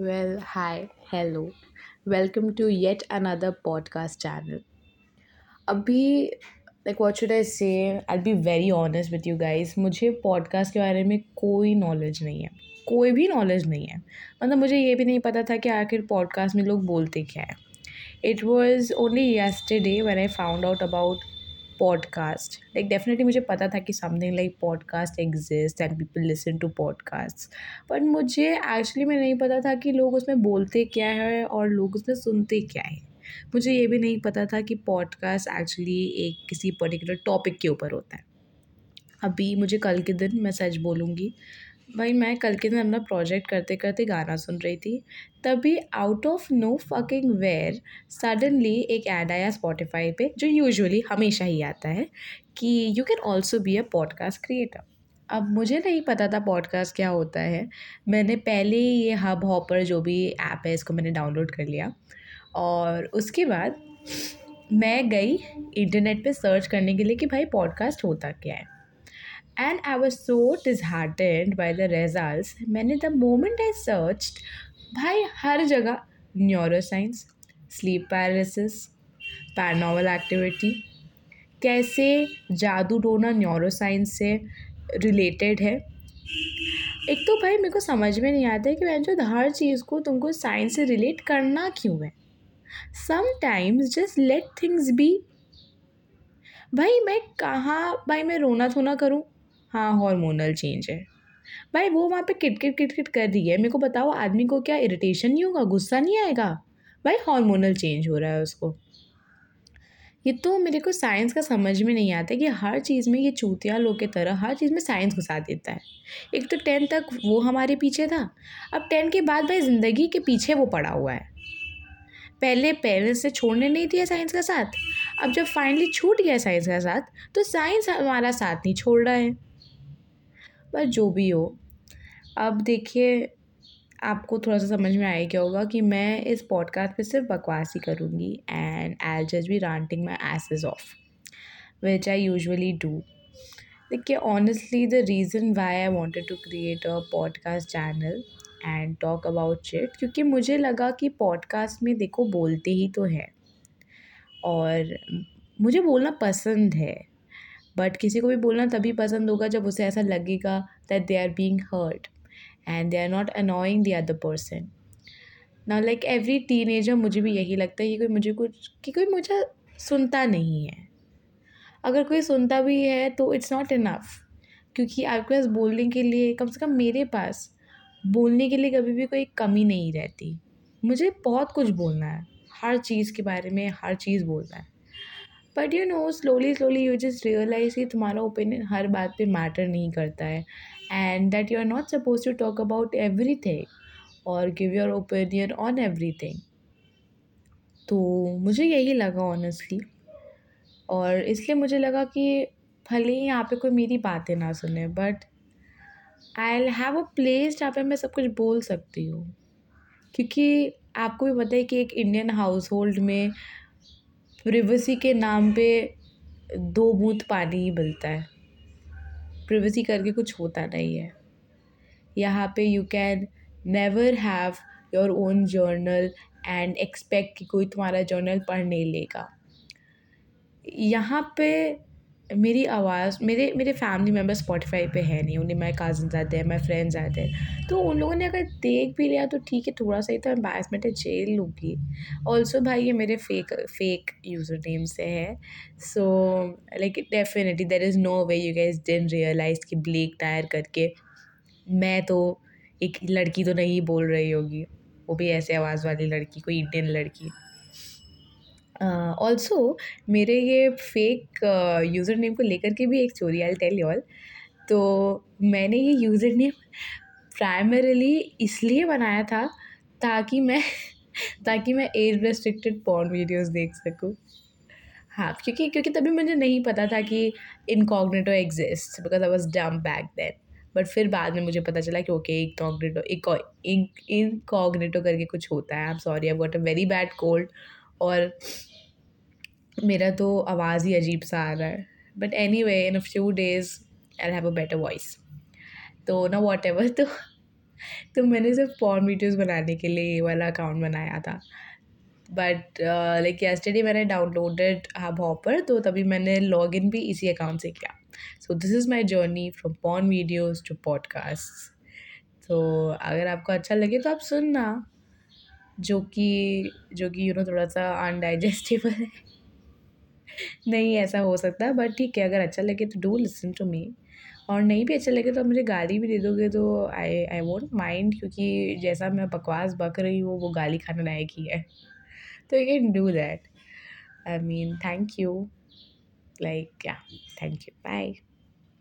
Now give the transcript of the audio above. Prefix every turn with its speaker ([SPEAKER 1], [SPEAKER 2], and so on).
[SPEAKER 1] Well hi hello welcome to yet another podcast channel अभी like what should I say I be very honest with you guys मुझे podcast के बारे में कोई knowledge नहीं है. कोई भी नॉलेज नहीं है. मतलब मुझे ये भी नहीं पता था कि आखिर पॉडकास्ट में लोग बोलते क्या है. It was only yesterday when I found out about podcast like definitely मुझे पता था कि something like podcast exist and people listen to podcast but मुझे एक्चुअली मैं नहीं पता था कि लोग उसमें बोलते क्या है और लोग उसमें सुनते क्या है. मुझे ये भी नहीं पता था कि पॉडकास्ट एक्चुअली एक किसी पर्टिकुलर टॉपिक के ऊपर होता है. अभी मुझे कल के दिन मैं सच बोलूँगी भाई मैं कल के दिन अपना प्रोजेक्ट करते करते गाना सुन रही थी, तभी out of no fucking where suddenly एक ऐड आया स्पॉटिफाई पे, जो यूजुअली हमेशा ही आता है, कि you can also be a podcast creator अब मुझे नहीं पता था पॉडकास्ट क्या होता है। मैंने पहले ही ये हब हॉपर जो भी ऐप है, इसको मैंने डाउनलोड कर लिया। और उसके बाद मैं गई इंटरनेट पे सर्च करने के लिए कि भाई पॉडकास्ट होता क्या है। And I was so disheartened by the results. मैंने the moment I searched, भाई, हर जगह neuroscience sleep paralysis paranormal activity कैसे जादू टोना न्यूरोसाइंस से रिलेटेड है। एक तो भाई, मेरे को समझ में नहीं आता है कि मैं जो, हर चीज़ को तुमको साइंस से रिलेट करना क्यों है। Sometimes just let things be भाई, मैं कहाँ, भाई, मैं रोना थोना करूँ? हाँ हॉर्मोनल चेंज है। भाई, वो वहाँ पे किट किट किट किट कर रही है। मेरे को बताओ, आदमी को क्या इरिटेशन नहीं होगा? गुस्सा नहीं आएगा? भाई हार्मोनल चेंज हो रहा है उसको। ये तो मेरे को साइंस का समझ में नहीं आता कि हर चीज़ में ये चूतिया लोग की तरह हर चीज़ में साइंस घुसा देता है। एक तो टेन तक वो हमारे पीछे था। अब टेंथ के बाद भाई, ज़िंदगी के पीछे वो पड़ा हुआ है। पहले पेरेंट्स से छोड़ने नहीं दिया साइंस का साथ। अब जब फाइनली छूट गया साइंस का साथ तो साइंस हमारा साथ नहीं छोड़ रहा है। पर जो भी हो। अब देखिए, आपको थोड़ा सा समझ में आया क्या होगा कि मैं इस पॉडकास्ट पे सिर्फ़ बकवास ही करूँगी and I just be ranting my asses of which I usually do देखिए honestly the reason why I wanted to create a podcast channel and talk about shit क्योंकि मुझे लगा कि पॉडकास्ट में देखो, बोलते ही तो है। और मुझे बोलना पसंद है। बट किसी को भी बोलना तभी पसंद होगा जब उसे ऐसा लगेगा that they are being hurt and they are not annoying the other person ना लाइक एवरी टीन एजर मुझे भी यही लगता है कि कोई मुझे कुछ, कि कोई मुझे सुनता नहीं है। अगर कोई सुनता भी है तो इट्स नॉट इनफ क्योंकि आपके पास बोलने के लिए, कम से कम मेरे पास बोलने के लिए कभी भी कोई कमी नहीं रहती। मुझे बहुत कुछ बोलना है, हर चीज़ के बारे में हर चीज़ बोलना है। But you know slowly slowly you just realise कि तुम्हारा ओपिनियन हर बात पे मैटर नहीं करता है and that you are not suppose to talk about everything और give your opinion on everything तो मुझे यही लगा ऑनेस्टली और इसलिए मुझे लगा कि भले ही यहाँ पे कोई मेरी बातें ना सुने but I have a place जहाँ पे मैं सब कुछ बोल सकती हूँ। क्योंकि आपको भी पता है कि एक इंडियन हाउस होल्ड में प्रिवेसी के नाम पे दो बूंद पानी ही मिलता है। प्रिवेसी करके कुछ होता नहीं है। यहाँ पे you can never have your own journal and expect कि कोई तुम्हारा जर्नल पढ़ नहीं लेगा। यहाँ पे मेरी आवाज़, मेरे मेरे फैमिली मेंबर स्पॉटिफाई पे है नहीं, उन्हें मेरे कज़न्स आते हैं मेरे फ्रेंड्स आते हैं। तो उन लोगों ने अगर देख भी लिया तो ठीक है, थोड़ा सा ही तो एम्बेसमेंट है झेल लूँगी। ऑल्सो भाई ये मेरे फेक फेक यूज़र नेम से है। So like definitely there is no way you guess then realise कि ब्लेक टायर करके मैं तो एक लड़की तो नहीं बोल रही होगी। वो भी ऐसे आवाज़ वाली लड़की, कोई इंडियन लड़की। ऑल्सो मेरे ये फेक यूज़र नेम को लेकर के भी एक story I tell you all तो मैंने ये यूज़र नेम प्राइमरीली इसलिए बनाया था ताकि मैं ताकि मैं एज रेस्ट्रिक्टेड पॉर्न वीडियोस देख सकूँ। हाँ क्योंकि क्योंकि तभी मुझे नहीं पता था कि incognito exist because I was dumb back then but फिर बाद में मुझे पता चला कि ओके इनकॉग्नेटो इनकॉग्नेटो करके कुछ होता है। I am sorry I got a very bad cold और मेरा तो आवाज़ ही अजीब सा आ रहा है। But anyway in a few days I have a better voice तो ना वॉट एवर तो तो मैंने सिर्फ़ पॉर्न वीडियोस बनाने के लिए ये वाला अकाउंट बनाया था। बट लाइक यस्टरडे मैंने डाउनलोडेड हब हॉपर तो तभी मैंने लॉग इन भी इसी अकाउंट से किया। So this is my journey from porn videos to podcast तो अगर आपको अच्छा लगे तो आप सुनना। जो कि जो कि यू नो थोड़ा सा अनडाइजेस्टेबल है। नहीं ऐसा हो सकता बट ठीक है, अगर अच्छा लगे तो डू लिसन टू मी और नहीं भी अच्छा लगे तो मुझे गाली भी दे दोगे तो आई आई वोंट माइंड क्योंकि जैसा मैं बकवास बक रही हूँ, वो गाली खाने लायक ही है। तो you can do that I mean thank you like yeah thank you bye